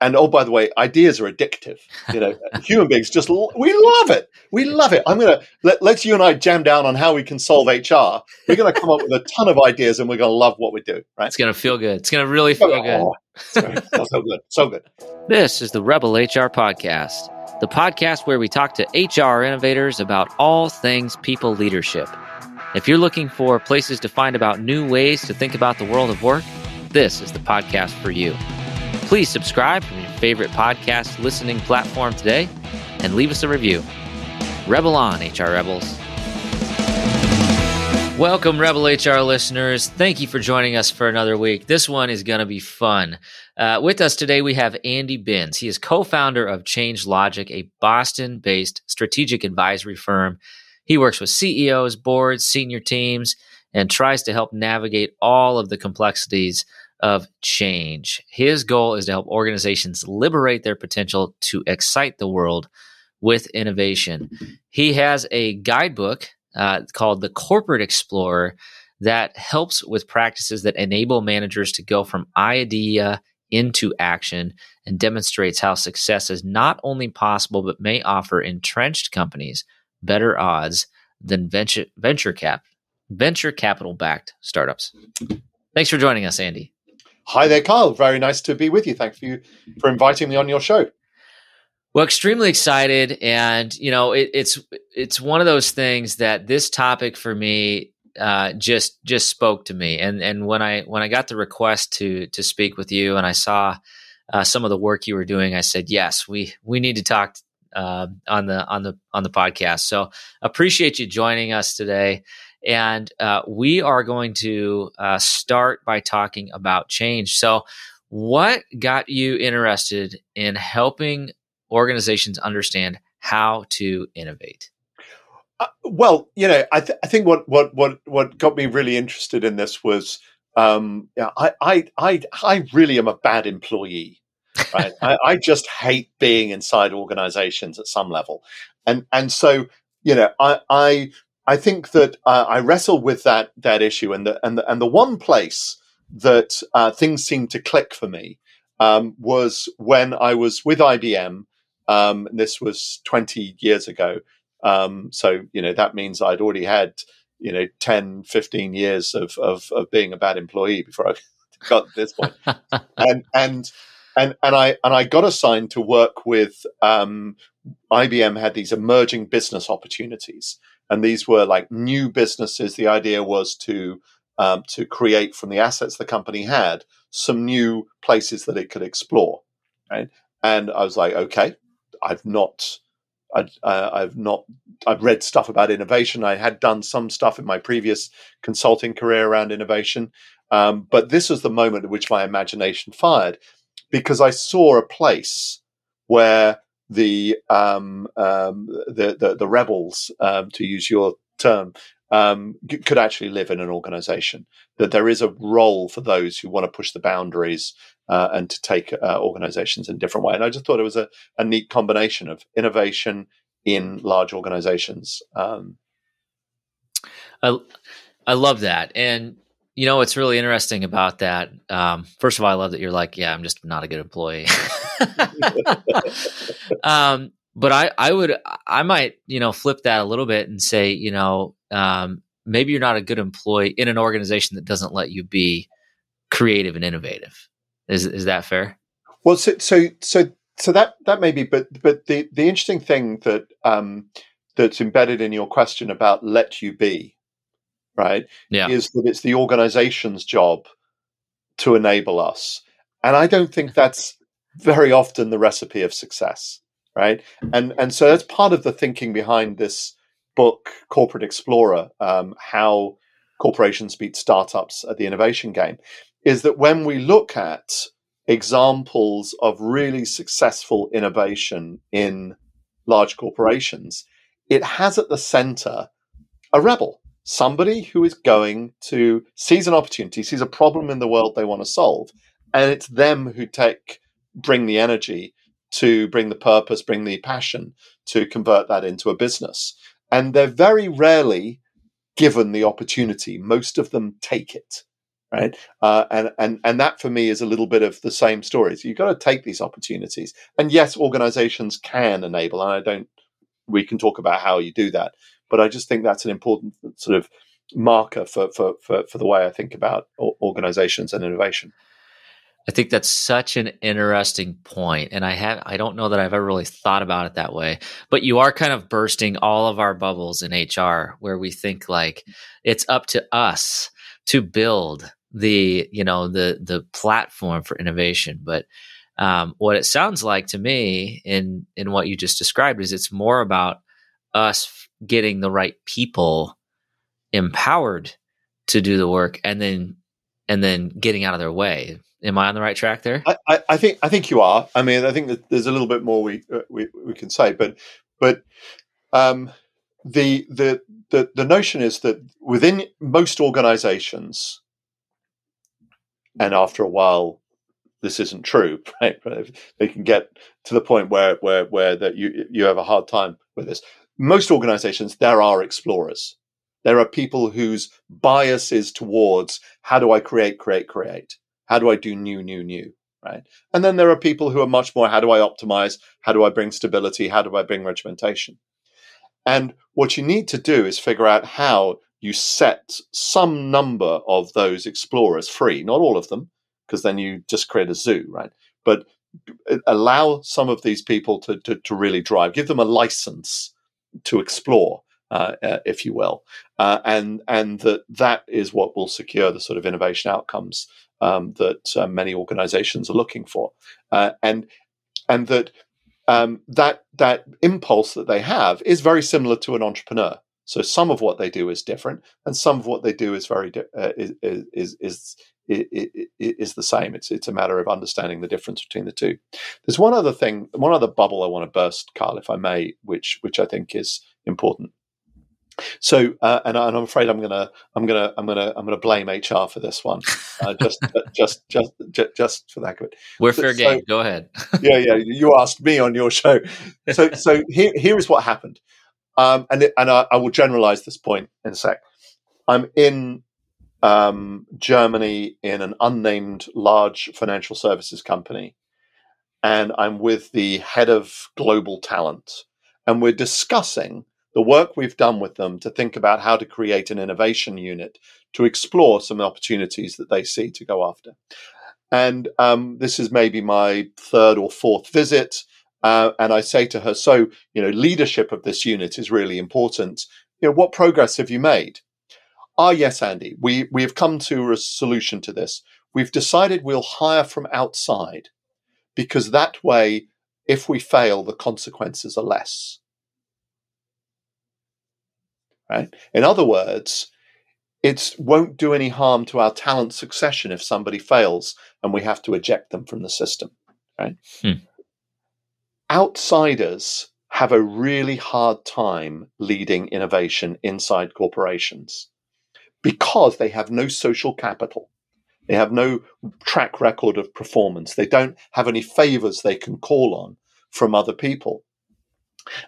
and oh, by the way, ideas are addictive. You know, human beings just we love it. We love it. I'm gonna let, let's you and I jam down on how we can solve HR. We're gonna come up with a ton of ideas, and we're gonna love what we do. Right? It's gonna feel good. It's gonna really feel oh, good. so good. So good. This is the Rebel HR podcast, the podcast where we talk to HR innovators about all things people leadership. If you're looking for places to find about new ways to think about the world of work, this is the podcast for you. Please subscribe from your favorite podcast listening platform today and leave us a review. Rebel on, HR Rebels. Welcome, Rebel HR listeners. Thank you for joining us for another week. This one is going to be fun. Uh, with us today, we have Andy Binns. He is co founder of Change Logic, a Boston based strategic advisory firm he works with CEOs, boards, senior teams, and tries to help navigate all of the complexities of change. His goal is to help organizations liberate their potential to excite the world with innovation. He has a guidebook uh, called The Corporate Explorer that helps with practices that enable managers to go from idea into action and demonstrates how success is not only possible but may offer entrenched companies better odds than venture venture cap venture capital backed startups. Thanks for joining us, Andy. Hi there, Kyle. Very nice to be with you. Thank you for inviting me on your show. Well, extremely excited, and you know, it, it's it's one of those things that this topic for me uh, just just spoke to me. And and when I when I got the request to to speak with you, and I saw uh, some of the work you were doing, I said, yes, we we need to talk uh, on the on the on the podcast. So appreciate you joining us today, and uh, we are going to uh, start by talking about change. So, what got you interested in helping organizations understand how to innovate? Uh, well, you know, I, th- I think what what what what got me really interested in this was um, yeah, I, I I I really am a bad employee right? I, I, just hate being inside organizations at some level, and and so you know, I I I think that uh, I wrestle with that that issue, and the and the and the one place that uh, things seemed to click for me um, was when I was with IBM. Um, this was 20 years ago. Um, so, you know, that means I'd already had, you know, 10, 15 years of, of, of being a bad employee before I got to this point. and, and, and and I and I got assigned to work with um, IBM had these emerging business opportunities, and these were like new businesses. The idea was to um, to create from the assets the company had some new places that it could explore, right? And I was like, okay, I've not. I, have not. I've read stuff about innovation. I had done some stuff in my previous consulting career around innovation, um, but this was the moment at which my imagination fired because I saw a place where the um, um, the, the, the rebels, um, to use your term, um, could actually live in an organization. That there is a role for those who want to push the boundaries uh, and to take uh, organizations in a different way. And I just thought it was a, a neat combination of innovation in large organizations. Um, I I love that, and you know what's really interesting about that? Um, first of all, I love that you're like, yeah, I'm just not a good employee. um, but I, I would, I might, you know, flip that a little bit and say, you know, um, maybe you're not a good employee in an organization that doesn't let you be creative and innovative. Is is that fair? Well, so so so so that that may be, but but the the interesting thing that um, that's embedded in your question about let you be right? Yeah. Is that it's the organization's job to enable us. And I don't think that's very often the recipe of success, right? And and so that's part of the thinking behind this book, Corporate Explorer, um, how corporations beat startups at the innovation game, is that when we look at examples of really successful innovation in large corporations, it has at the center a rebel, somebody who is going to seize an opportunity, sees a problem in the world they want to solve, and it's them who take bring the energy to bring the purpose, bring the passion to convert that into a business. And they're very rarely given the opportunity. Most of them take it. right? Uh, and and and that for me is a little bit of the same story. So you've got to take these opportunities, and yes, organizations can enable, and I don't. We can talk about how you do that, but I just think that's an important sort of marker for for for, for the way I think about organizations and innovation. I think that's such an interesting point, and I have I don't know that I've ever really thought about it that way. But you are kind of bursting all of our bubbles in HR, where we think like it's up to us to build the you know the the platform for innovation. But um, what it sounds like to me in in what you just described is it's more about us getting the right people empowered to do the work, and then and then getting out of their way Am I on the right track there? I, I, I think I think you are. I mean, I think that there's a little bit more we uh, we, we can say, but but um, the the the the notion is that within most organizations, and after a while, this isn't true. Right? They can get to the point where where where that you you have a hard time with this. Most organizations, there are explorers. There are people whose bias is towards how do I create, create, create how do I do new, new, new? Right. And then there are people who are much more how do I optimize? How do I bring stability? How do I bring regimentation? And what you need to do is figure out how you set some number of those explorers free, not all of them, because then you just create a zoo, right? But allow some of these people to, to, to really drive, give them a license to explore. Uh, uh, if you will, uh, and and that that is what will secure the sort of innovation outcomes um, that uh, many organizations are looking for, uh, and and that um, that that impulse that they have is very similar to an entrepreneur. So some of what they do is different, and some of what they do is very di- uh, is, is is is is the same. It's it's a matter of understanding the difference between the two. There's one other thing, one other bubble I want to burst, Carl, if I may, which which I think is important. So, uh, and, I, am afraid I'm gonna, I'm gonna, I'm gonna, I'm gonna blame HR for this one, uh, just, just, just, just, just for that. We're fair so, game. Go ahead. yeah, yeah. You asked me on your show, so, so here, here is what happened, um, and it, and I, I, will generalize this point in a sec. I'm in um, Germany in an unnamed large financial services company, and I'm with the head of global talent, and we're discussing the work we've done with them to think about how to create an innovation unit to explore some opportunities that they see to go after. And um, this is maybe my third or fourth visit. Uh, and I say to her, so, you know, leadership of this unit is really important. You know, what progress have you made? Ah, yes, Andy, we, we have come to a solution to this. We've decided we'll hire from outside because that way, if we fail, the consequences are less right? In other words, it won't do any harm to our talent succession if somebody fails and we have to eject them from the system, right? Hmm. Outsiders have a really hard time leading innovation inside corporations because they have no social capital. They have no track record of performance. They don't have any favors they can call on from other people.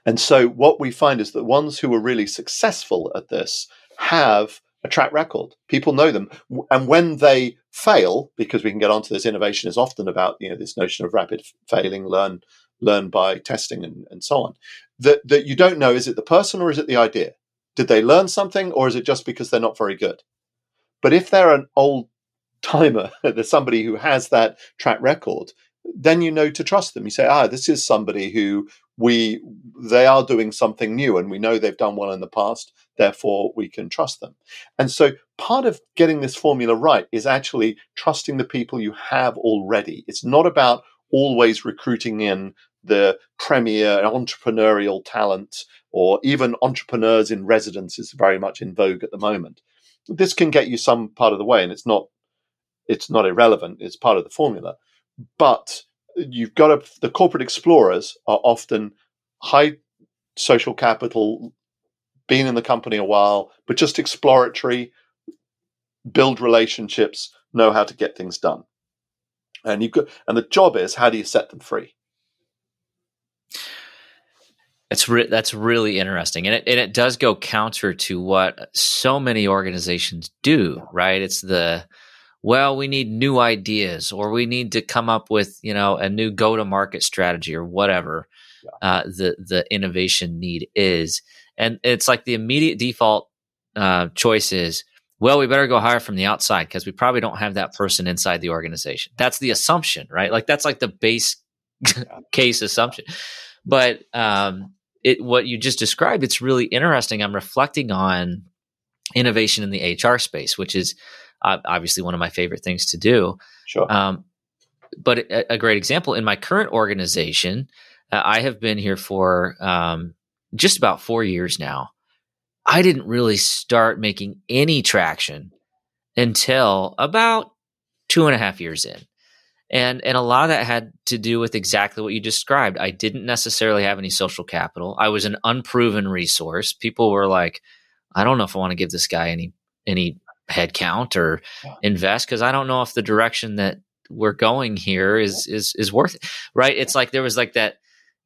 And so what we find is that ones who are really successful at this have a track record. People know them. And when they fail, because we can get onto this, innovation is often about, you know, this notion of rapid failing, learn, learn by testing and, and so on, that, that you don't know, is it the person or is it the idea? Did they learn something or is it just because they're not very good? But if they're an old timer, there's somebody who has that track record, then you know to trust them. You say, ah, this is somebody who we they are doing something new and we know they've done well in the past therefore we can trust them and so part of getting this formula right is actually trusting the people you have already it's not about always recruiting in the premier entrepreneurial talent or even entrepreneurs in residence is very much in vogue at the moment this can get you some part of the way and it's not it's not irrelevant it's part of the formula but you've got to, the corporate explorers are often high social capital, been in the company a while, but just exploratory, build relationships, know how to get things done. And you and the job is how do you set them free? That's re- that's really interesting, and it and it does go counter to what so many organizations do. Right? It's the well, we need new ideas or we need to come up with, you know, a new go to market strategy or whatever yeah. uh, the, the innovation need is. And it's like the immediate default uh, choice is, well, we better go hire from the outside because we probably don't have that person inside the organization. That's the assumption, right? Like that's like the base case assumption. But um, it what you just described, it's really interesting. I'm reflecting on innovation in the HR space, which is uh, obviously one of my favorite things to do. Sure. Um, but a, a, great example in my current organization, uh, I have been here for um, just about four years now. I didn't really start making any traction until about two and a half years in. And, and a lot of that had to do with exactly what you described. I didn't necessarily have any social capital. I was an unproven resource. People were like, I don't know if I want to give this guy any any headcount or invest because I don't know if the direction that we're going here is is is worth it. Right? It's like there was like that,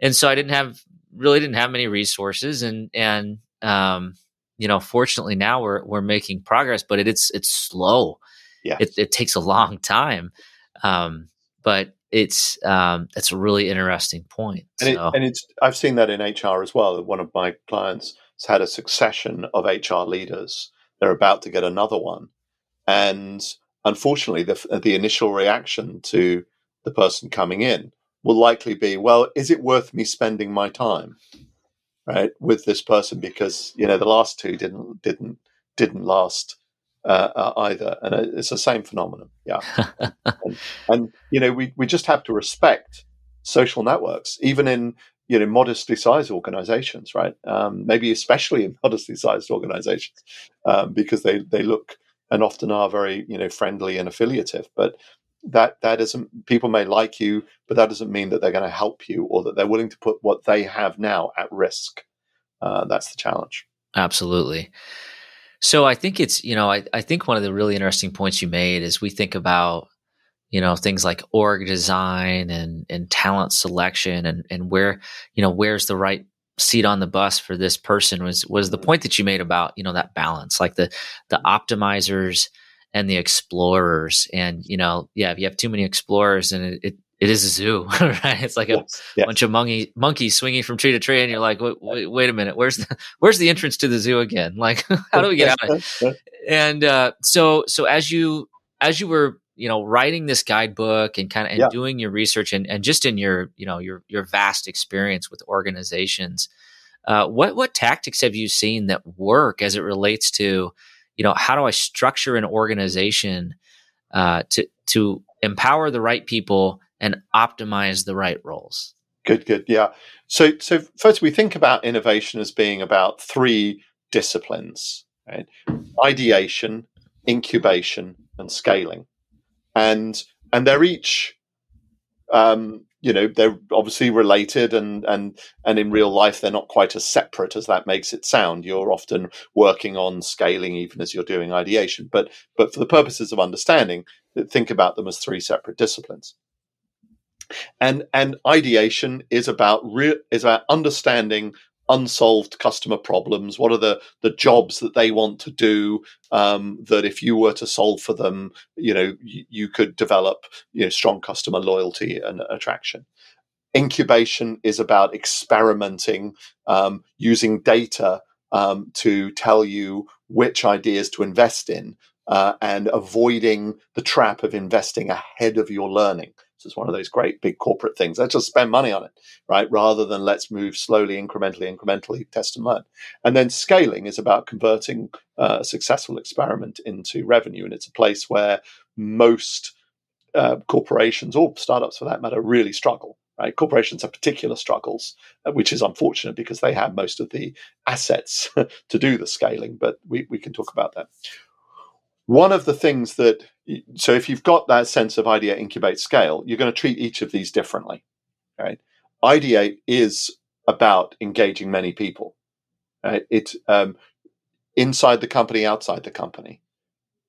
and so I didn't have really didn't have many resources, and and um, you know, fortunately now we're we're making progress, but it, it's it's slow. Yeah, it, it takes a long time. Um, but it's um, it's a really interesting point. And, so. it, and it's I've seen that in HR as well. One of my clients has had a succession of HR leaders they're about to get another one. And unfortunately, the, the initial reaction to the person coming in will likely be, well, is it worth me spending my time, right, with this person? Because you know the last two didn't didn't didn't last uh, uh, either, and it's the same phenomenon. Yeah, and, and, you know we we just have to respect social networks, even in you know modestly sized organizations right? Um, maybe especially in modestly sized organizations um, because they they look and often are very you know friendly and affiliative. But that that doesn't people may like you but that doesn't mean that they're going to help you or that they're willing to put what they have now at risk. Uh, that's the challenge. Absolutely so i think it's you know I, I think one of the really interesting points you made is we think about you know things like org design and and talent selection and and where you know where's the right seat on the bus for this person was was the mm-hmm. point that you made about you know that balance like the the mm-hmm. optimizers and the explorers. And you know yeah if you have too many explorers and it, it, it is a zoo right? It's like a yes, yes. bunch of monkey monkeys swinging from tree to tree and you're like wait, wait, wait, a minute. Where's the where's the entrance to the zoo again? Like how do we get out and uh, so so as you as you were you know writing this guidebook and kind of and yeah. doing your research and, and just in your you know your your vast experience with organizations uh, what what tactics have you seen that work as it relates to you know how do i structure an organization uh, to to empower the right people and optimize the right roles. Good good yeah. So so first we think about innovation as being about three disciplines right? Ideation incubation and scaling. And and they're each um, you know they're obviously related and and and in real life they're not quite as separate as that makes it sound. You're often working on scaling even as you're doing ideation. But but for the purposes of understanding think about them as three separate disciplines and and ideation is about re- is about understanding unsolved customer problems. What are the the jobs that they want to do um, that if you were to solve for them you know you, you, could develop you know strong customer loyalty and attraction. Incubation is about experimenting um, using data um, to tell you which ideas to invest in uh, and avoiding the trap of investing ahead of your learning it's one of those great big corporate things. Let's just spend money on it, right? Rather than let's move slowly, incrementally, incrementally, test and learn. And then scaling is about converting uh, a successful experiment into revenue. And it's a place where most uh, corporations or startups for that matter really struggle. Right? Corporations have particular struggles, uh, which is unfortunate because they have most of the assets to do the scaling. But we, we can talk about that. One of the things that, so if you've got that sense of ideate, incubate, scale, you're going to treat each of these differently. Right? Ideate is about engaging many people. Right? It's um, inside the company, outside the company.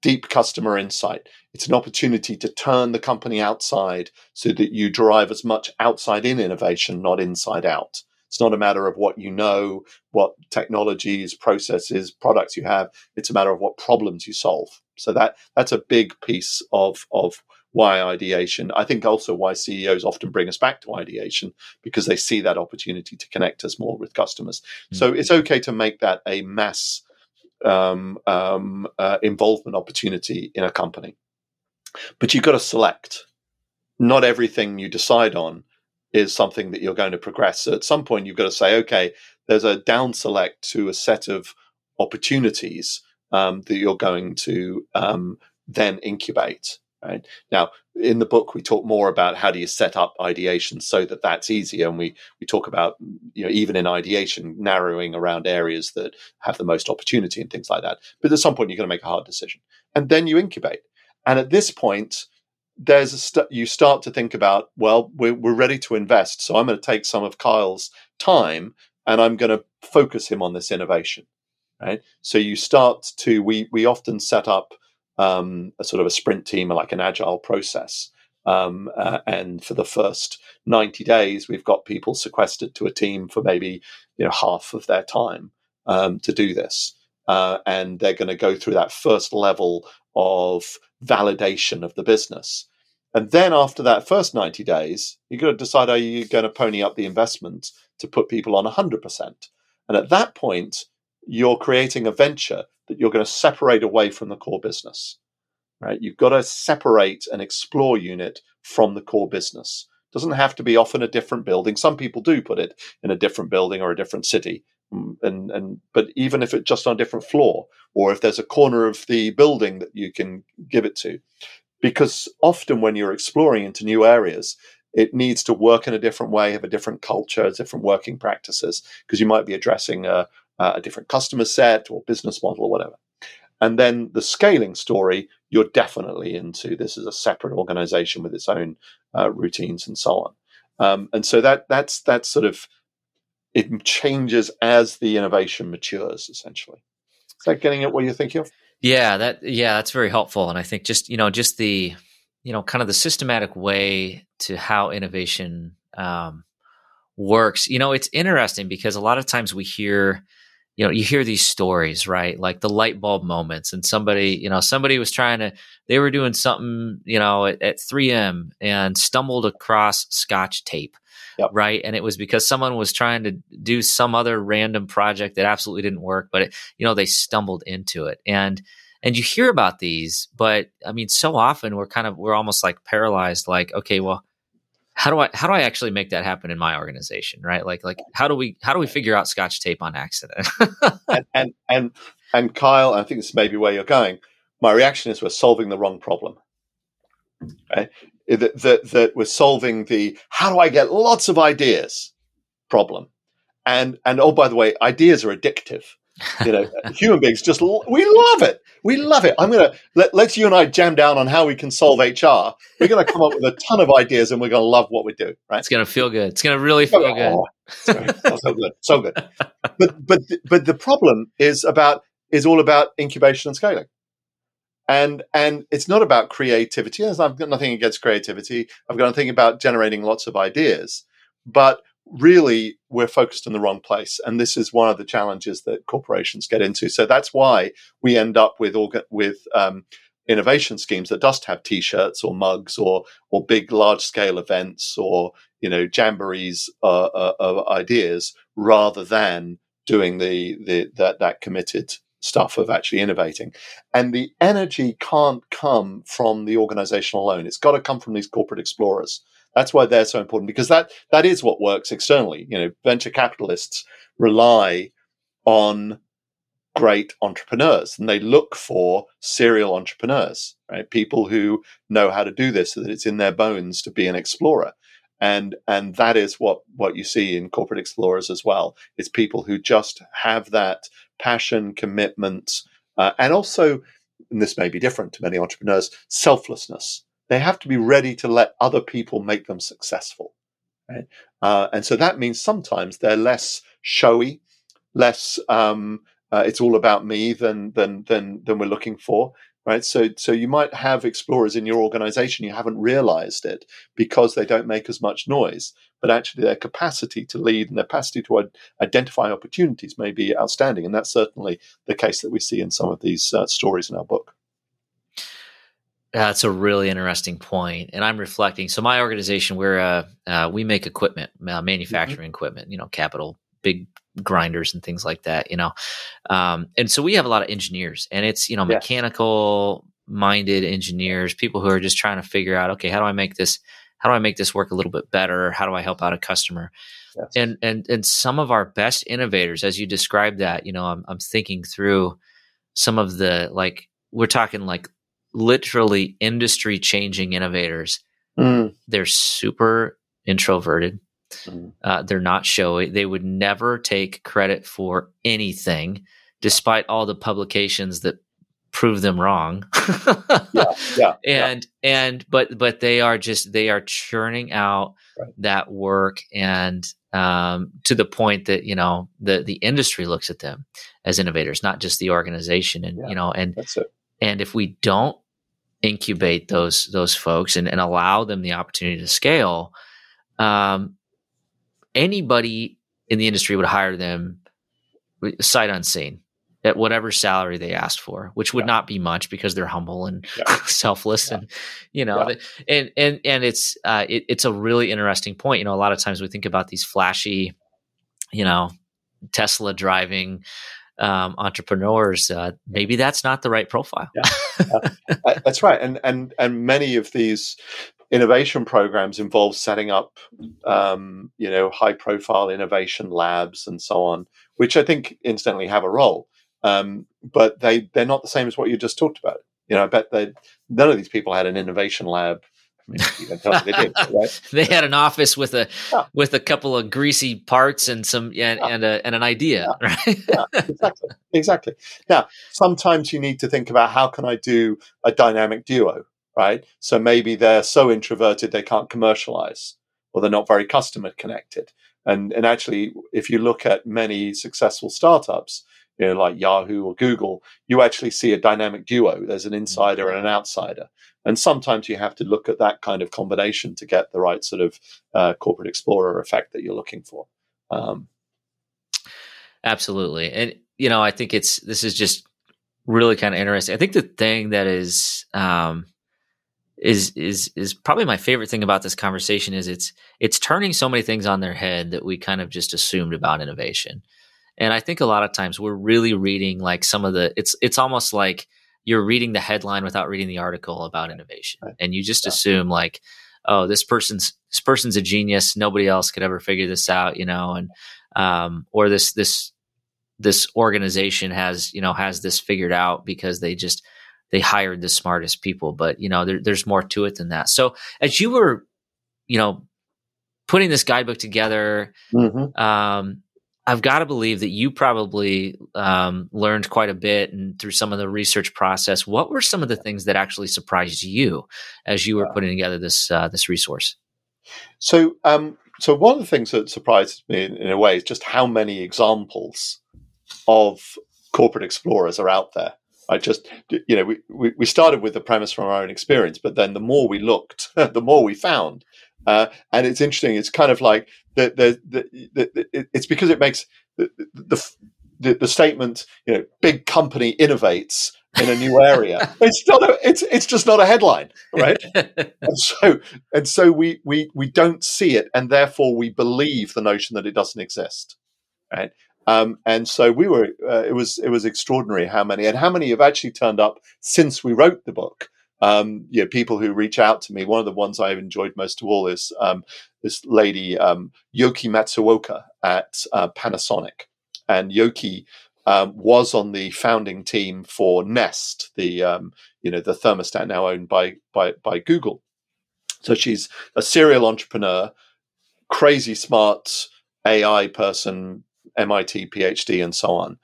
Deep customer insight. It's an opportunity to turn the company outside so that you drive as much outside in innovation, not inside out. It's not a matter of what you know, what technologies, processes, products you have. It's a matter of what problems you solve So that that's a big piece of of why ideation. I think also why CEOs often bring us back to ideation because they see that opportunity to connect us more with customers. Mm-hmm. So it's okay to make that a mass um, um, uh, involvement opportunity in a company, but you've got to select. Not everything you decide on is something that you're going to progress. So at some point, you've got to say, okay, there's a down select to a set of opportunities um, that you're going to um, then incubate. Right now, in the book, we talk more about how do you set up ideation so that that's easier, and we we talk about you know even in ideation narrowing around areas that have the most opportunity and things like that. But at some point, you're going to make a hard decision, and then you incubate. And at this point, there's a st- you start to think about well, we're, we're ready to invest, so I'm going to take some of Kyle's time and I'm going to focus him on this innovation. Right. So you start to we we often set up um, a sort of a sprint team, or like an agile process. Um, uh, and for the first 90 days, we've got people sequestered to a team for maybe you know half of their time um, to do this, uh, and they're going to go through that first level of validation of the business. And then after that first 90 days, you've got to decide are you going to pony up the investment to put people on 100%. And at that point, you're creating a venture that you're going to separate away from the core business. Right? You've got to separate an explore unit from the core business. It doesn't have to be off in a different building. Some people do put it in a different building or a different city. Mm, and, and but even if it's just on a different floor, or if there's a corner of the building that you can give it to, because often when you're exploring into new areas, it needs to work in a different way, have a different culture, different working practices, because you might be addressing a, uh, a different customer set or business model or whatever. And then the scaling story, you're definitely into this is a separate organization with its own uh, routines and so on. Um, and so that that's that's sort of it changes as the innovation matures. Essentially, is that getting at what you're thinking of? Yeah, that yeah, that's very helpful. And I think just you know just the you know kind of the systematic way to how innovation um, works. You know, it's interesting because a lot of times we hear you know you hear these stories right? Like the light bulb moments and somebody you know somebody was trying to they were doing something you know at, at 3m and stumbled across scotch tape yep. right? And it was because someone was trying to do some other random project that absolutely didn't work but it, you know they stumbled into it. And and you hear about these but i mean so often we're kind of we're almost like paralyzed like okay well how do I how do I actually make that happen in my organization, right? Like like how do we how do we figure out Scotch tape on accident? and, and and and Kyle, I think this may be where you're going. My reaction is we're solving the wrong problem. Right? That, that that we're solving the how do I get lots of ideas problem, and and oh by the way, ideas are addictive you know, human beings just we love it. We love it. I'm gonna let, let's you and I jam down on how we can solve HR. We're gonna come up with a ton of ideas, and we're gonna love what we do. Right? It's gonna feel good. It's gonna really feel oh, good. Oh, so good, so good. But but but the problem is about is all about incubation and scaling. And and it's not about creativity. I've got nothing against creativity. I've got nothing about generating lots of ideas. But really we're focused in the wrong place and this is one of the challenges that corporations get into. So that's why we end up with with um, innovation schemes that just have t-shirts or mugs or or big large scale events or you know jamborees uh, uh, of ideas rather than doing the, the that that committed stuff of actually innovating. And the energy can't come from the organization alone. It's got to come from these corporate explorers that's why they're so important because that that is what works externally. You know, venture capitalists rely on great entrepreneurs and they look for serial entrepreneurs, right? People who know how to do this so that it's in their bones to be an explorer. And and that is what what you see in corporate explorers as well. It's people who just have that passion, commitment, uh, and also, and this may be different to many entrepreneurs, selflessness they have to be ready to let other people make them successful. Right? Uh, and so that means sometimes they're less showy, less um, uh, it's all about me than than than than we're looking for. Right. So so you might have explorers in your organization, you haven't realized it because they don't make as much noise, but actually their capacity to lead and their capacity to identify opportunities may be outstanding. And that's certainly the case that we see in some of these uh, stories in our book. That's a really interesting point, and I'm reflecting. So my organization, we're uh, uh we make equipment, uh, manufacturing mm-hmm. equipment, you know, capital, big grinders and things like that, you know, um, and so we have a lot of engineers, and it's you know mechanical minded engineers, people who are just trying to figure out, okay, how do I make this, how do I make this work a little bit better? How do I help out a customer? Yes. And and and some of our best innovators, as you described that, you know, I'm I'm thinking through some of the like we're talking like literally industry changing innovators. Mm. They're super introverted. Mm. Uh, they're not showy. They would never take credit for anything, despite all the publications that prove them wrong. yeah, yeah, and yeah. and but but they are just they are churning out right. that work and um, to the point that you know the the industry looks at them as innovators, not just the organization. And yeah, you know, and and if we don't incubate those those folks and, and allow them the opportunity to scale, um, anybody in the industry would hire them sight unseen at whatever salary they asked for, which would yeah. not be much because they're humble and yeah. selfless, yeah. and you know, and and and it's uh, it, it's a really interesting point. You know, a lot of times we think about these flashy, you know, Tesla driving um, entrepreneurs. Uh, maybe that's not the right profile. uh, that's right, and and and many of these innovation programs involve setting up, um, you know, high profile innovation labs and so on, which I think incidentally have a role. Um, but they they're not the same as what you just talked about. You know, I bet they none of these people had an innovation lab. They did, right? they had an office with a yeah. with a couple of greasy parts and some and, yeah. and, a, and an idea, yeah. right? yeah, exactly, exactly. Now, sometimes you need to think about how can I do a dynamic duo, right? So maybe they're so introverted they can't commercialize, or they're not very customer connected. And and actually, if you look at many successful startups, you know, like Yahoo or Google, you actually see a dynamic duo. There's an insider and an outsider. And sometimes you have to look at that kind of combination to get the right sort of uh, corporate explorer effect that you're looking for. Um, Absolutely. And, you know, I think it's, this is just really kind of interesting. I think the thing that is, um, is is is probably my favorite thing about this conversation is it's it's turning so many things on their head that we kind of just assumed about innovation. And I think a lot of times we're really reading like some of the it's it's almost like you're reading the headline without reading the article about innovation. Right. And you just yeah. assume like, oh, this person's this person's a genius. Nobody else could ever figure this out, you know, and um, or this this this organization has, you know, has this figured out because they just they hired the smartest people. But, you know, there, there's more to it than that. So as you were, you know, putting this guidebook together, mm-hmm. um, I've got to believe that you probably um, learned quite a bit and through some of the research process. What were some of the things that actually surprised you as you were putting together this uh, this resource? So, um, so one of the things that surprised me in, in, a way is just how many examples of corporate explorers are out there. I just, you know, we, we, we started with the premise from our own experience, but then the more we looked, the more we found. Uh, and it's interesting. It's kind of like the, the, the, the it's because it makes the, the, the, the statement, you know, big company innovates in a new area. it's not a, it's it's just not a headline, right? and so and so we we we don't see it, and therefore we believe the notion that it doesn't exist, right? Um, and so we were. Uh, it was it was extraordinary how many and how many have actually turned up since we wrote the book um, you know, people who reach out to me. One of the ones I've enjoyed most of all is um, this lady, um, Yoky Matsuoka at uh, Panasonic. And Yoki um, was on the founding team for Nest, the, um, you know, the thermostat now owned by, by, by Google. So she's a serial entrepreneur, crazy smart AI person, MIT PhD, and so on.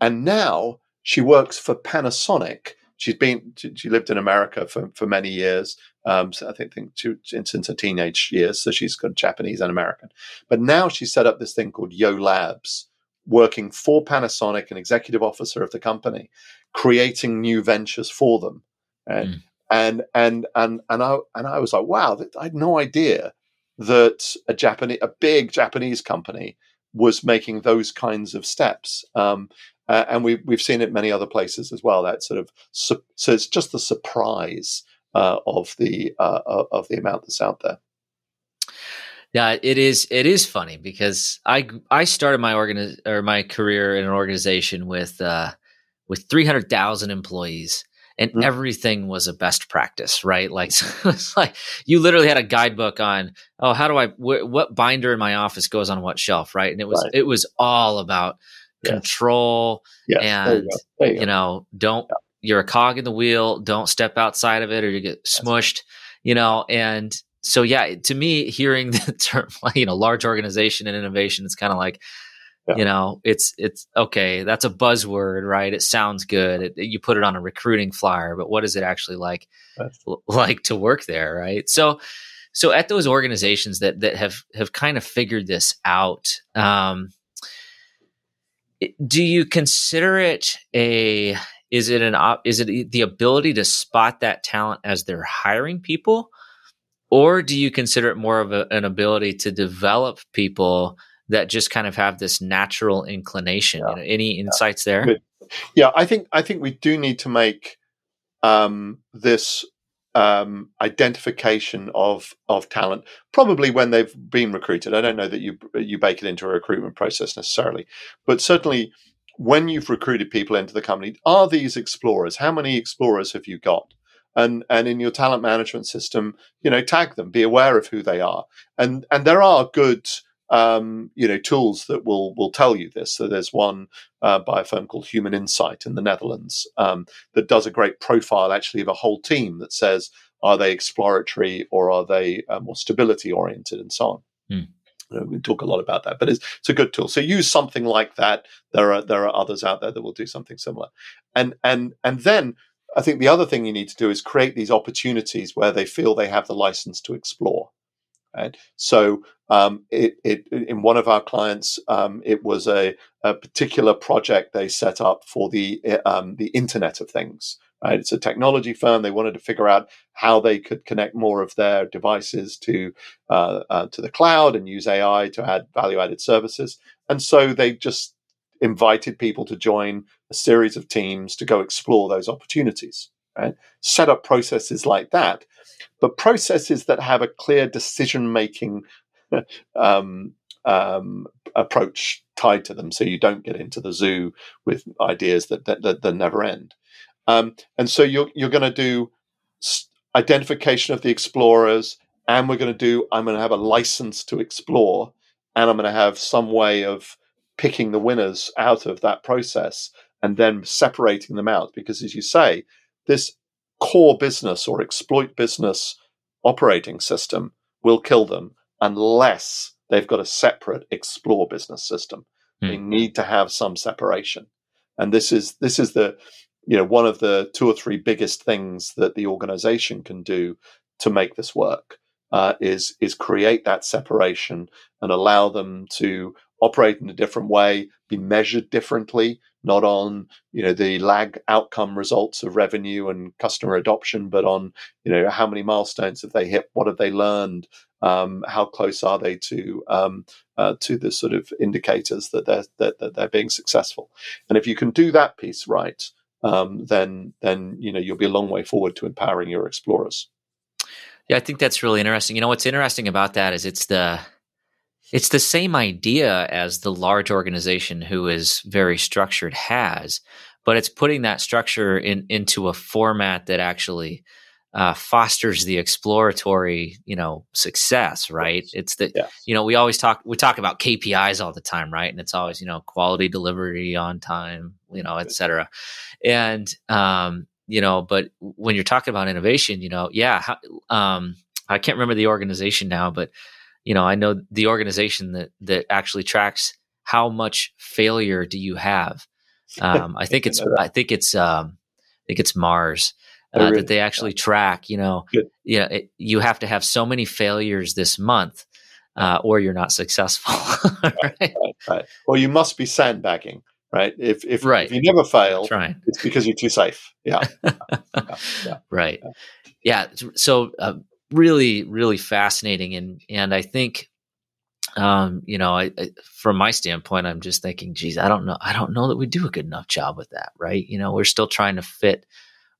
And now she works for Panasonic she's been she lived in America for, for many years. Um, so I think, think she, since her teenage years, so she's got Japanese and American. But now she set up this thing called Yo Labs, working for Panasonic, an executive officer of the company, creating new ventures for them. And mm. and and and and I and I was like, wow, I had no idea that a Japanese, a big Japanese company was making those kinds of steps. Um, uh, and we, we've seen it many other places as well. That sort of so it's just the surprise uh, of the uh, of the amount that's out there. Yeah, it is. It is funny because I I started my organi- or my career in an organization with uh, with three hundred thousand employees, and mm-hmm. everything was a best practice, right? Like it's like you literally had a guidebook on oh how do I wh- what binder in my office goes on what shelf, right? And it was right. it was all about control yes. and you, you, know don't yeah. you're a cog in the wheel, don't step outside of it or you get smushed, you know, and so yeah, to me, hearing the term, you know, large organization and innovation, it's kind of like, yeah. you know, it's it's okay. That's a buzzword, right? It sounds good. It, you put it on a recruiting flyer, but what is it actually like, like to work there, right? So, so at those organizations that that have have kind of figured this out, um, do you consider it a is it an is it the ability to spot that talent as they're hiring people? Or do you consider it more of a, an ability to develop people that just kind of have this natural inclination? Yeah. You know, any insights there? Yeah, I think I think we do need to make um, this um, identification of of talent probably when they've been recruited. I don't know that you you bake it into a recruitment process necessarily, but certainly when you've recruited people into the company, are these explorers? How many explorers have you got? and and in your talent management system, you know, tag them, be aware of who they are, and and there are good um, you know tools that will will tell you this. So there's one uh, by a firm called Human Insight in the Netherlands um, that does a great profile actually of a whole team that says are they exploratory or are they uh, more stability oriented and so on. You know, we talk a lot about that, but it's, it's a good tool. So use something like that. There are there are others out there that will do something similar, and and and then I think the other thing you need to do is create these opportunities where they feel they have the license to explore. Right? So, um, it, it, in one of our clients, um, it was a, a, particular project they set up for the um, the Internet of Things. Right? It's a technology firm. They wanted to figure out how they could connect more of their devices to uh, uh, to the cloud and use AI to add value added services. And so they just invited people to join a series of teams to go explore those opportunities. Right? Set up processes like that, but processes that have a clear decision making um, um, approach tied to them, so you don't get into the zoo with ideas that that, that, that never end. Um, and so you're you're going to do identification of the explorers, and we're going to do. I'm going to have a license to explore, and I'm going to have some way of picking the winners out of that process and then separating them out. Because as you say, this core business or exploit business operating system will kill them unless they've got a separate explore business system. Mm. They need to have some separation. And this is this is the you know one of the two or three biggest things that the organization can do to make this work uh, is is create that separation and allow them to operate in a different way, be measured differently, not on you know the lag outcome results of revenue and customer adoption, but on you know how many milestones have they hit, what have they learned, um, how close are they to um, uh, to the sort of indicators that they're that, that, they're being successful. And if you can do that piece right, um, then then you know you'll be a long way forward to empowering your explorers. Yeah, I think that's really interesting. You know, what's interesting about that is it's the it's the same idea as the large organization who is very structured has, but it's putting that structure in, into a format that actually uh, fosters the exploratory, you know, success. Right? It's that yes. you know we always talk we talk about KPIs all the time, right? And it's always you know quality delivery on time, you know, et cetera. And um, you know, but when you're talking about innovation, you know, yeah, um, I can't remember the organization now, but you know, I know the organization that that actually tracks how much failure do you have. Um, I think it's I think it's um, I think it's Mars uh, really, that they actually track. You know, Good. you know, it, you have to have so many failures this month, uh, or you're not successful. right? Right, right, Or you must be sandbagging. Right. If if, right. if you never fail, it's because you're too safe. Yeah. yeah. yeah. Right. Yeah. So uh, really really fascinating and and I think um, you know, I, I, from my standpoint, I'm just thinking, geez, I don't know, I don't know that we do a good enough job with that, right? You know, we're still trying to fit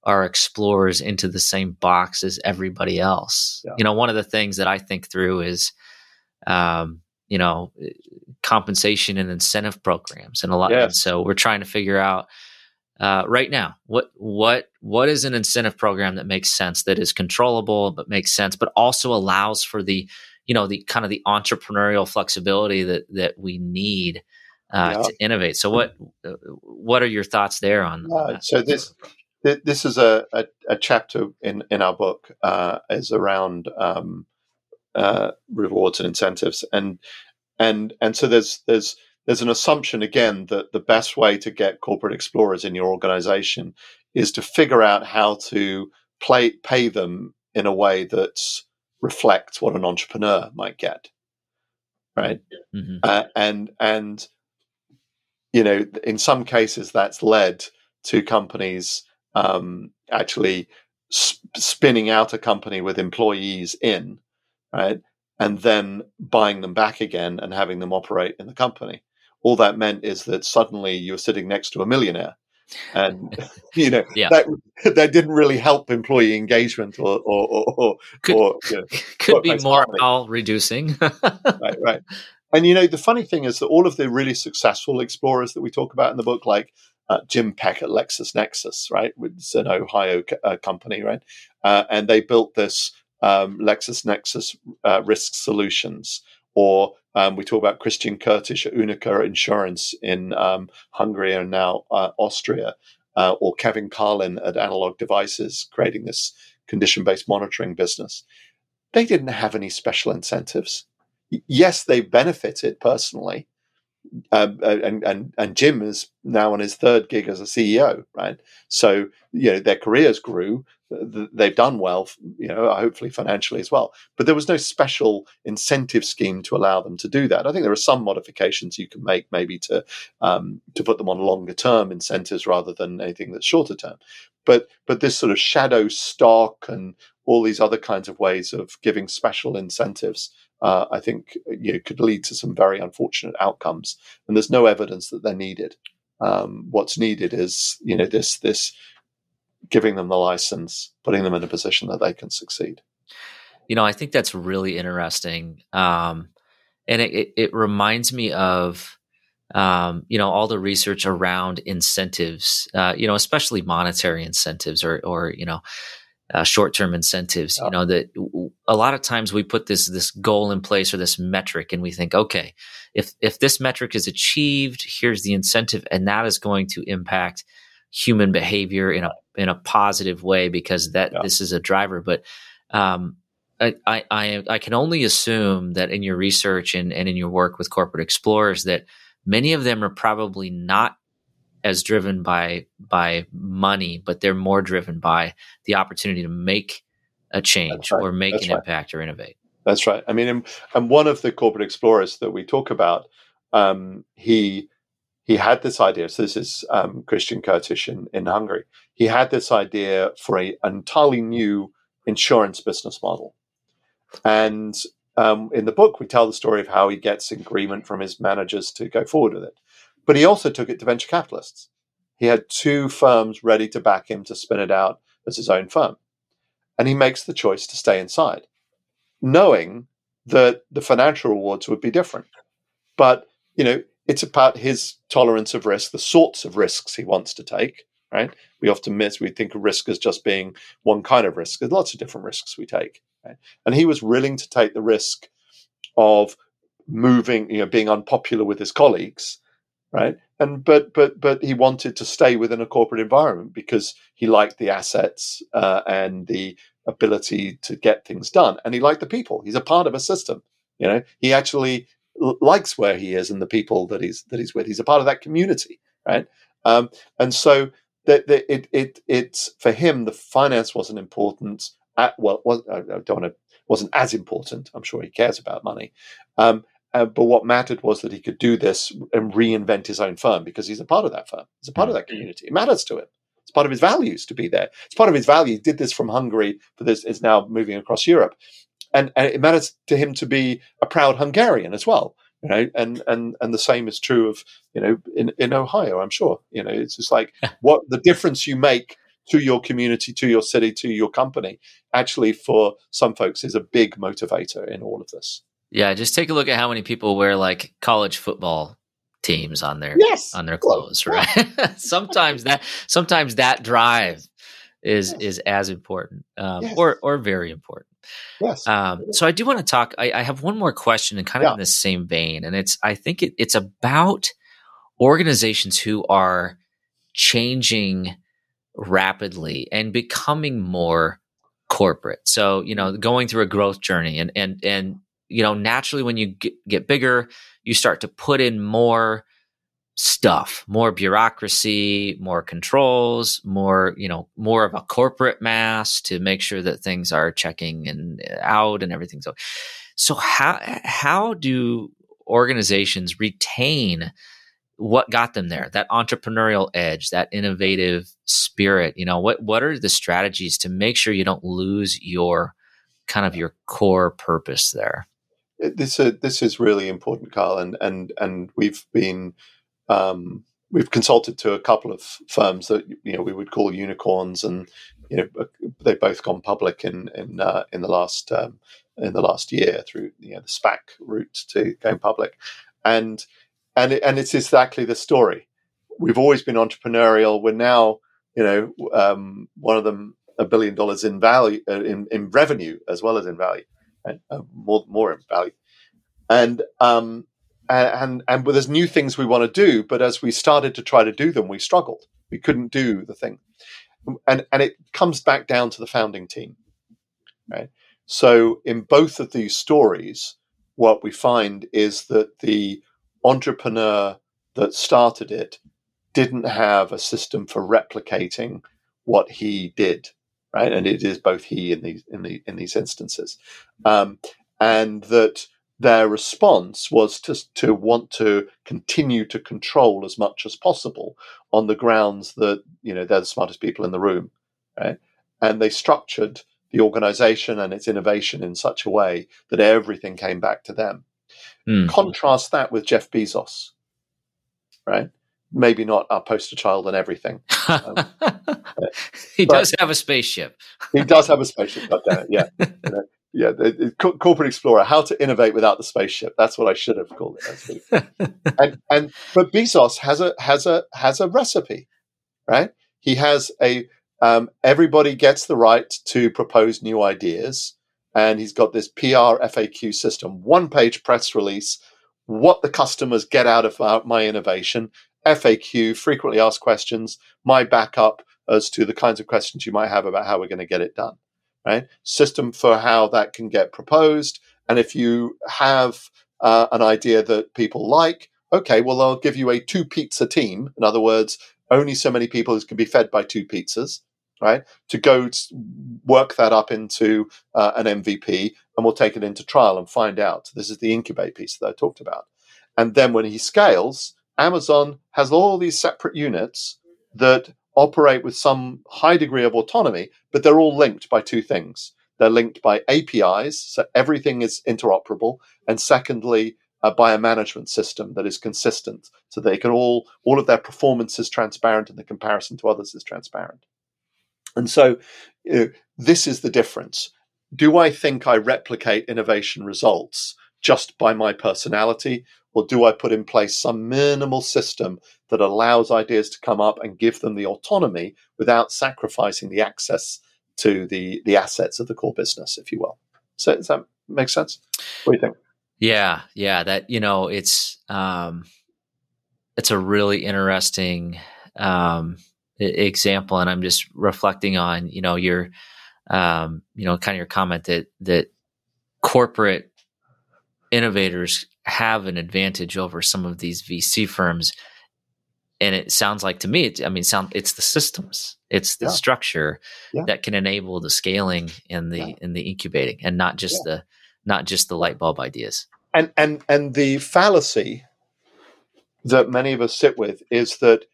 our explorers into the same box as everybody else. Yeah. You know, one of the things that I think through is, um, you know, compensation and incentive programs and a lot. Yes. And so we're trying to figure out uh, right now what what what is an incentive program that makes sense, that is controllable but makes sense, but also allows for the you know the kind of the entrepreneurial flexibility that that we need uh, yeah. to innovate. So what what are your thoughts there on? Uh, so this this is a, a, a, chapter in, in our book uh, is around um, uh, rewards and incentives, and and and so there's there's there's an assumption again that the best way to get corporate explorers in your organization is to figure out how to play pay them in a way that reflects what an entrepreneur might get, right? Mm-hmm. Uh, and and you know, in some cases, that's led to companies um, actually sp- spinning out a company with employees in, right? And then buying them back again and having them operate in the company. All that meant is that suddenly you were sitting next to a millionaire. And you know yeah. that that didn't really help employee engagement or or, or, or could, or, you know, could be morale reducing. right, right. And you know the funny thing is that all of the really successful explorers that we talk about in the book, like uh, Jim Peck at LexisNexis, right? It's an Ohio uh, company, right? Uh, and they built this um, LexisNexis uh, Risk Solutions. Or um, we talk about Christian Kurtisch at UNIQA Insurance in um, Hungary and now uh, Austria. Uh, or Kevin Carlin at Analog Devices creating this condition based monitoring business. They didn't have any special incentives. Yes, they benefited personally, uh, and, and and Jim is now on his third gig as a CEO, right? So you know their careers grew, they've done well, you know, hopefully financially as well. But there was no special incentive scheme to allow them to do that. I think there are some modifications you can make, maybe to um, to put them on longer term incentives rather than anything that's shorter term. But but this sort of shadow stock and all these other kinds of ways of giving special incentives uh, I think you know, could lead to some very unfortunate outcomes. And there's no evidence that they're needed. Um, what's needed is you know this this giving them the license, putting them in a position that they can succeed. You know, I think that's really interesting, um, and it, it, it, reminds me of um, you know all the research around incentives. Uh, you know, especially monetary incentives, or or you know uh, short-term incentives. You know that a lot of times we put this this goal in place or this metric, and we think, okay, if if this metric is achieved, here's the incentive, and that is going to impact human behavior in a in a positive way because that yeah. this is a driver. But um, I, I I can only assume that in your research and, and in your work with corporate explorers that many of them are probably not as driven by by money, but they're more driven by the opportunity to make a change right. or make That's an right. impact or innovate. That's right. I mean, and, and, one of the corporate explorers that we talk about, um, he he had this idea. So this is um, Christian Kurtisch in, in Hungary. He had this idea for a, an entirely new insurance business model, and um, in the book we tell the story of how he gets agreement from his managers to go forward with it. But he also took it to venture capitalists. He had two firms ready to back him to spin it out as his own firm. And he makes the choice to stay inside, knowing that the financial rewards would be different. But, you know, it's about his tolerance of risk, the sorts of risks he wants to take, right? We often miss, we think of risk as just being one kind of risk. There's lots of different risks we take. Right? And he was willing to take the risk of moving, you know, being unpopular with his colleagues right? And but but but he wanted to stay within a corporate environment because he liked the assets uh, and the ability to get things done, and he liked the people. He's a part of a system. You know, he actually l- likes where he is and the people that he's that he's with. He's a part of that community, right? Um, and so that it it it's for him the finance wasn't important. At, well, was, I don't want to wasn't as important. I'm sure he cares about money, um, uh, but what mattered was that he could do this and reinvent his own firm because he's a part of that firm. He's a part of that mm-hmm. community. It matters to him. It's part of his values to be there. It's part of his value. He did this from Hungary, but this is now moving across Europe. And, and it matters to him to be a proud Hungarian as well. You know, and and and the same is true of you know in, in Ohio. I'm sure you know it's just like what the difference you make to your community, to your city, to your company, actually for some folks is a big motivator in all of this. Yeah, just take a look at how many people wear like college football teams on their yes. on their clothes, right? Sometimes that sometimes that drive is yes. is as important um, yes. or or very important. Yes. Um, so I do want to talk. I, I, have one more question, and kind of yeah. in the same vein, and it's I think it, it's about organizations who are changing rapidly and becoming more corporate. So you know, going through a growth journey, and and and you know, naturally when you get, get bigger, you start to put in more stuff, more bureaucracy, more controls, more, you know, more of a corporate mass to make sure that things are checking and uh, out and everything. So, so how, how do organizations retain what got them there? That entrepreneurial edge, that innovative spirit, you know, what, what are the strategies to make sure you don't lose your kind of your core purpose there? This, uh, this is really important, Kyle, and, and, and we've been, um, we've consulted to a couple of firms that you know we would call unicorns, and you know they've both gone public in in uh, in the last um, in the last year through you know the SPAC route to going public, and and it, and it's exactly the story. We've always been entrepreneurial. We're now you know um, one of them a billion dollars in value uh, in in revenue as well as in value, uh, more more value, and um, and and but there's new things we want to do but as we started to try to do them we struggled. We couldn't do the thing. And and it comes back down to the founding team right? So in both of these stories what we find is that the entrepreneur that started it didn't have a system for replicating what he did right? And it is both he in these in the in these instances. Um, and that their response was to, to want to continue to control as much as possible on the grounds that you know they're the smartest people in the room right? And they structured the organization and its innovation in such a way that everything came back to them. Mm. contrast that with jeff bezos right maybe not our poster child and everything um, he does have a spaceship he does have a spaceship yeah you know, yeah, the, the corporate explorer, how to innovate without the spaceship. That's what I should have called it. and and but Bezos has a has a has a recipe, right? He has a um, everybody gets the right to propose new ideas, and he's got this PR FAQ system, one page press release, what the customers get out of my innovation, FAQ, frequently asked questions, my backup as to the kinds of questions you might have about how we're going to get it done right? System for how that can get proposed. And if you have uh, an idea that people like, okay, well, I'll give you a two pizza team. In other words, only so many people can be fed by two pizzas, right? To go work that up into uh, an MVP, and we'll take it into trial and find out. This is the incubate piece that I talked about. And then when he scales, Amazon has all these separate units that operate with some high degree of autonomy, but they're all linked by two things. They're linked by APIs, so everything is interoperable, and secondly, uh, by a management system that is consistent, so they can all all of their performance is transparent, and the comparison to others is transparent. And so, you know, this is the difference. Do I think I replicate innovation results just by my personality, or do I put in place some minimal system that allows ideas to come up and give them the autonomy without sacrificing the access to the, the assets of the core business, if you will? So does that make sense? What do you think? Yeah, yeah. That you know, it's um, it's a really interesting um, example, and I'm just reflecting on you know your um, you know kind of your comment that that corporate innovators have an advantage over some of these VC firms. And it sounds like to me, I mean, sound it's the systems, it's the yeah. structure yeah. that can enable the scaling and the yeah. and the incubating, and not just the not just the light bulb ideas. And and and the fallacy that many of us sit with is that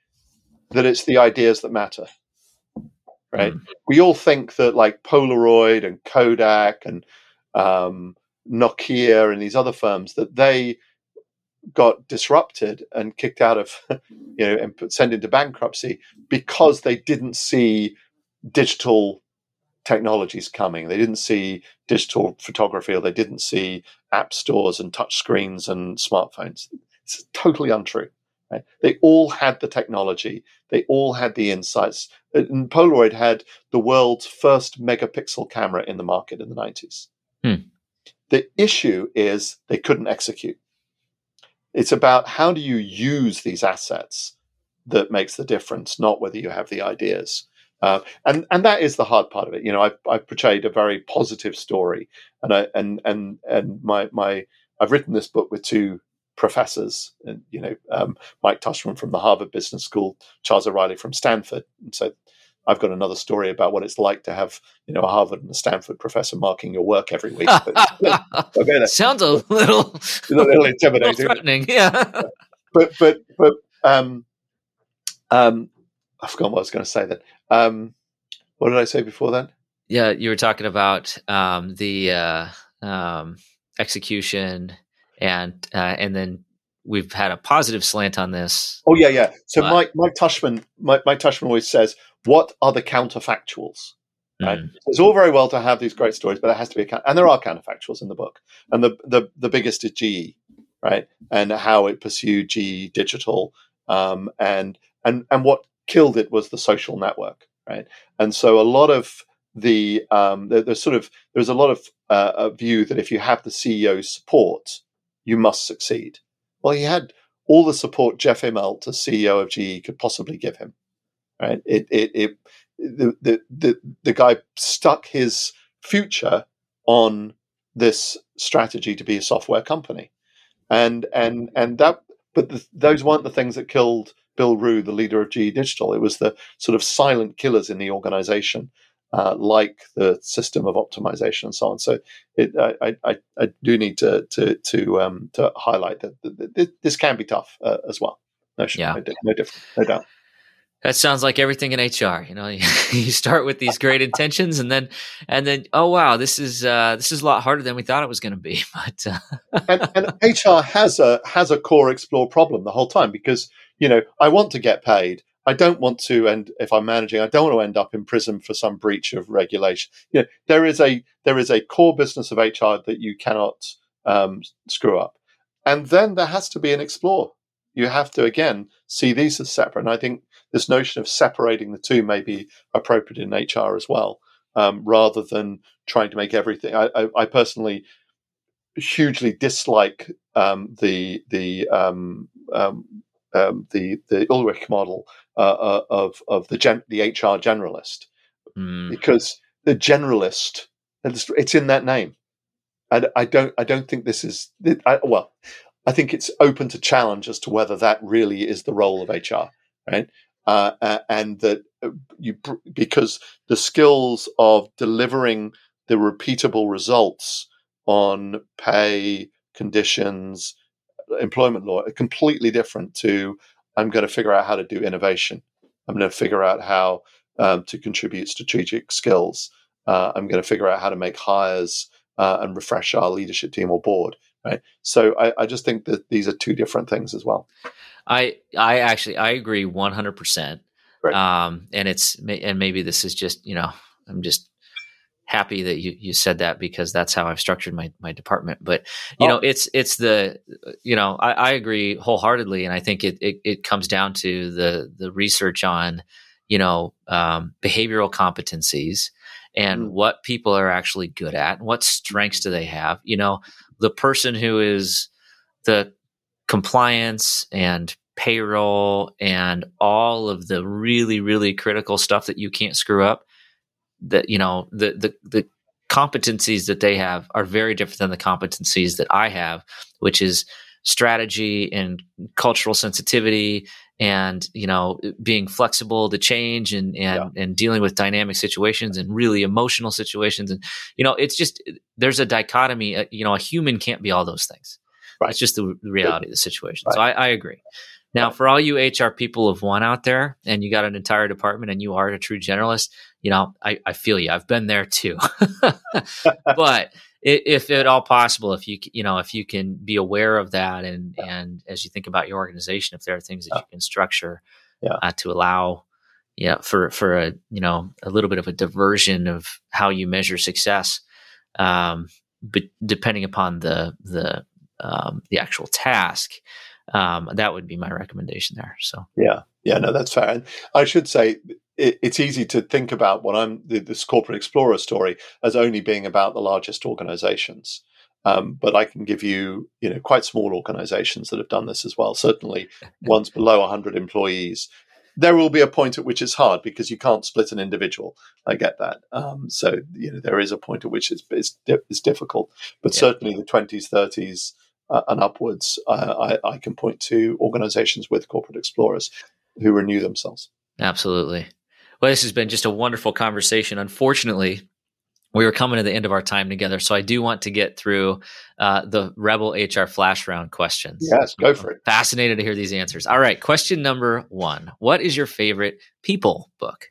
that it's the ideas that matter right? Mm. We all think that like Polaroid and Kodak and um, Nokia and these other firms that they got disrupted and kicked out of, you know, and sent into bankruptcy because they didn't see digital technologies coming. They didn't see digital photography or they didn't see app stores and touch screens and smartphones. It's totally untrue. Right? They all had the technology. They all had the insights. And Polaroid had the world's first megapixel camera in the market in the 90s. Hmm. The issue is they couldn't execute. It's about how do you use these assets that makes the difference, not whether you have the ideas. Uh, and and that is the hard part of it. You know, I've, I've portrayed a very positive story, and I and and and my my I've written this book with two professors, and you know, um, Mike Tushman from the Harvard Business School, Charles O'Reilly from Stanford, and so I've got another story about what it's like to have you know a Harvard and a Stanford professor marking your work every week. Okay, Sounds a little, a little intimidating, threatening, yeah. but but but um, um, I've forgotten what I was going to say then. Um, what did I say before then? Yeah, you were talking about um, the uh, um, execution, and uh, and then we've had a positive slant on this. Oh yeah, yeah. So but, Mike Mike Tushman Mike, Mike Tushman always says, "What are the counterfactuals?" Right. Mm. It's all very well to have these great stories, but there has to be a and there are counterfactuals in the book, and the the the biggest is GE, right, and how it pursued GE Digital, um, and and and what killed it was the social network, right? And so a lot of the um, there, there's sort of there's a lot of uh, a view that if you have the CEO's support, you must succeed. Well, he had all the support Jeff Immelt, as CEO of GE, could possibly give him. Right? It it, it the, the the the guy stuck his future on this strategy to be a software company, and and and that. But the, those weren't the things that killed Bill Ruh, the leader of GE Digital. It was the sort of silent killers in the organization, uh, like the system of optimization and so on. So it, I, I, I, do need to to to, um, to highlight that, this can be tough uh, as well. No, yeah. no, no different, no doubt. That sounds like everything in HR. You know, you start with these great intentions, and then, and then, oh wow, this is uh, this is a lot harder than we thought it was going to be. But uh. and, and, HR has a has a core explore problem the whole time because you know, I want to get paid. I don't want to, and if I'm managing, I don't want to end up in prison for some breach of regulation. You know, there is a there is a core business of HR that you cannot um, screw up, and then there has to be an explore. You have to again see these as separate, and I think this notion of separating the two may be appropriate in HR as well, um, rather than trying to make everything. I, I, I personally hugely dislike um, the the um, um, um, the the Ulrich model uh, uh, of of the gen, the HR generalist, mm. because the generalist it's in that name, and I don't I don't think this is I, well, I think it's open to challenge as to whether that really is the role of HR, right? Uh, uh, and that uh, you because the skills of delivering the repeatable results on pay conditions employment law are completely different to I'm going to figure out how to do innovation. I'm going to figure out how um, to contribute strategic skills. Uh, I'm going to figure out how to make hires uh, and refresh our leadership team or board. Right. So I, I, just think that these are two different things as well. I I actually I agree 100. percent Um, and it's and maybe this is just you know I'm just happy that you, you said that because that's how I've structured my, my department. But you oh. know, it's it's the you know I, I agree wholeheartedly, and I think it, it, it comes down to the the research on you know um, behavioral competencies and mm. what people are actually good at, and what strengths do they have. You know, the person who is the compliance and payroll and all of the really really critical stuff that you can't screw up that you know the the the competencies that they have are very different than the competencies that I have, which is strategy and cultural sensitivity and you know being flexible to change and and yeah. and dealing with dynamic situations and really emotional situations and you know it's just there's a dichotomy uh, you know a human can't be all those things right. it's just the reality of the situation right. so I, I agree now, for all you HR people of one out there, and you got an entire department, and you are a true generalist, you know, I, I feel you. I've been there too. but if at all possible, if you you know, if you can be aware of that, and yeah. and as you think about your organization, if there are things that yeah. you can structure yeah. uh, to allow yeah, for for a you know a little bit of a diversion of how you measure success, um, but depending upon the the um, the actual task, um, that would be my recommendation there. So yeah, yeah, no, that's fair. And I should say it, it's easy to think about what I'm this corporate explorer story as only being about the largest organizations. Um, but I can give you, you know, quite small organizations that have done this as well. Certainly, ones below 100 employees. There will be a point at which it's hard because you can't split an individual. I get that. Um, so you know there is a point at which it's it's, it's difficult. But yeah. certainly the 20s, 30s, uh, and upwards, uh, I, I can point to organizations with corporate explorers who renew themselves. Absolutely. Well, this has been just a wonderful conversation. Unfortunately, we were coming to the end of our time together, so I do want to get through uh, the Rebel HR flash round questions. Yes, go for it. Fascinated to hear these answers. All right, question number one: What is your favorite people book?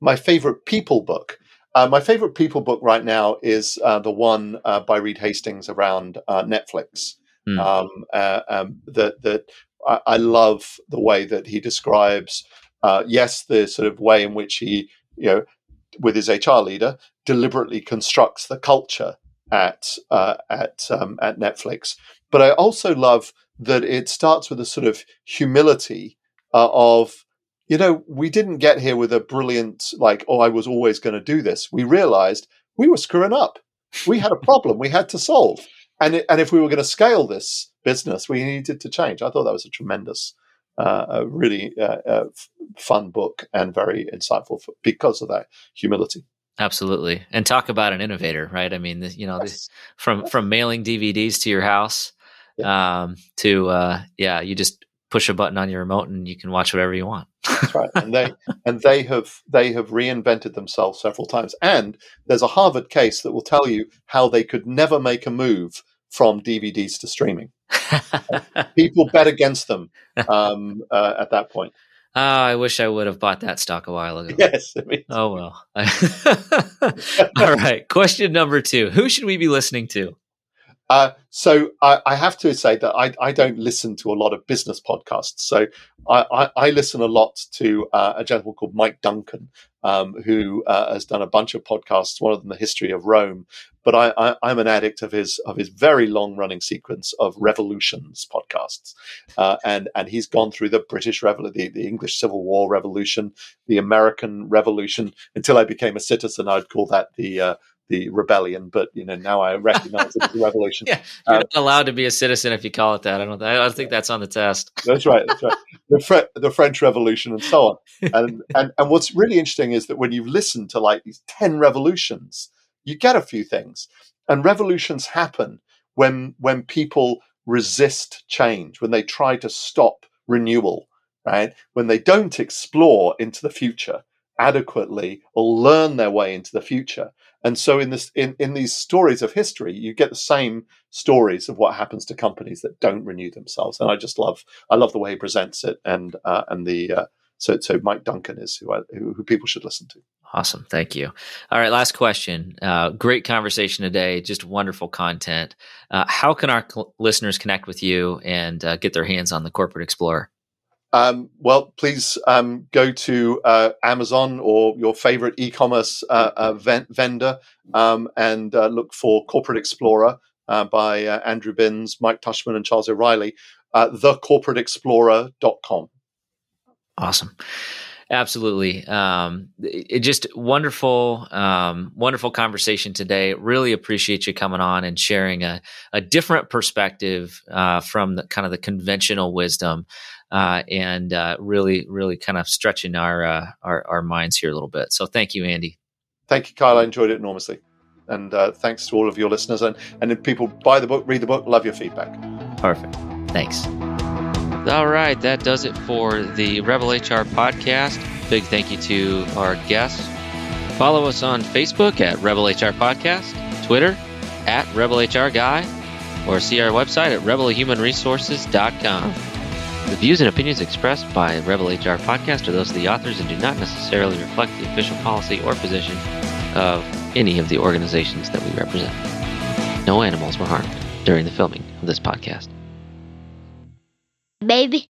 My favorite people book. Uh, my favorite people book right now is uh, the one uh, by Reed Hastings around uh, Netflix. Mm. Um, uh, um, that that I, I, love the way that he describes. Uh, yes, the sort of way in which he, you know, with his HR leader, deliberately constructs the culture at at um, at Netflix. But I also love that it starts with a sort of humility of you know, we didn't get here with a brilliant, like, oh, I was always going to do this. We realized we were screwing up. We had a problem we had to solve. And, it, and if we were going to scale this business, we needed to change. I thought that was a tremendous, uh, a really uh, uh, fun book and very insightful for, because of that humility. Absolutely, and talk about an innovator, right? I mean, you know, yes. from from mailing DVDs to your house yeah. um, to uh, yeah, you just push a button on your remote and you can watch whatever you want. That's right. And they and they have they have reinvented themselves several times. And there's a Harvard case that will tell you how they could never make a move from DVDs to streaming. People bet against them um, uh, at that point. Oh, I wish I would have bought that stock a while ago. Yes. oh well. All right. Question number two: Who should we be listening to? Uh, so I, I, have to say that I, I, don't listen to a lot of business podcasts. So I, I, listen a lot to uh, a gentleman called Mike Duncan, um, who uh, has done a bunch of podcasts. One of them, the history of Rome. But I, am an addict of his of his very long running sequence of revolutions podcasts, uh, and and he's gone through the British Revolution, the, the English Civil War Revolution, the American Revolution. Until I became a citizen, I'd call that the uh, the rebellion, but you know now I recognize it as a revolution. yeah, you're um, not allowed to be a citizen if you call it that. I don't. I don't think that's on the test. That's right. That's right. The, Fre- the French Revolution and so on. And, and and what's really interesting is that when you listen to like these ten revolutions, you get a few things. And revolutions happen when when people resist change, when they try to stop renewal, right? When they don't explore into the future adequately or learn their way into the future. And so in this in, in these stories of history, you get the same stories of what happens to companies that don't renew themselves. And I just love I love the way he presents it and uh, and the uh, so so Mike Duncan is who, I, who, who people should listen to. Awesome, thank you. All right, last question. Uh, great conversation today. Just wonderful content. Uh, how can our cl- listeners connect with you and uh, get their hands on the Corporate Explorer? Um, well, please um, go to uh, Amazon or your favorite e-commerce uh, uh, ven- vendor um, and uh, look for Corporate Explorer uh, by uh, Andrew Binns, Mike Tushman, and Charles O'Reilly. Uh, thecorporateexplorer.com. Awesome. Absolutely. Um, it, just wonderful, um, wonderful conversation today. Really appreciate you coming on and sharing a, a different perspective uh, from the kind of the conventional wisdom uh, and uh, really, really kind of stretching our, uh, our, our minds here a little bit. So thank you, Andy. Thank you, Kyle. I enjoyed it enormously, and uh, thanks to all of your listeners. And and if people buy the book, read the book, love your feedback. Perfect. Thanks. All right, that does it for the Rebel HR podcast. Big thank you to our guests. Follow us on Facebook at Rebel HR Podcast, Twitter at Rebel HR Guy, or see our website at rebelhumanresources.com. The views and opinions expressed by Rebel HR Podcast are those of the authors and do not necessarily reflect the official policy or position of any of the organizations that we represent. No animals were harmed during the filming of this podcast. Baby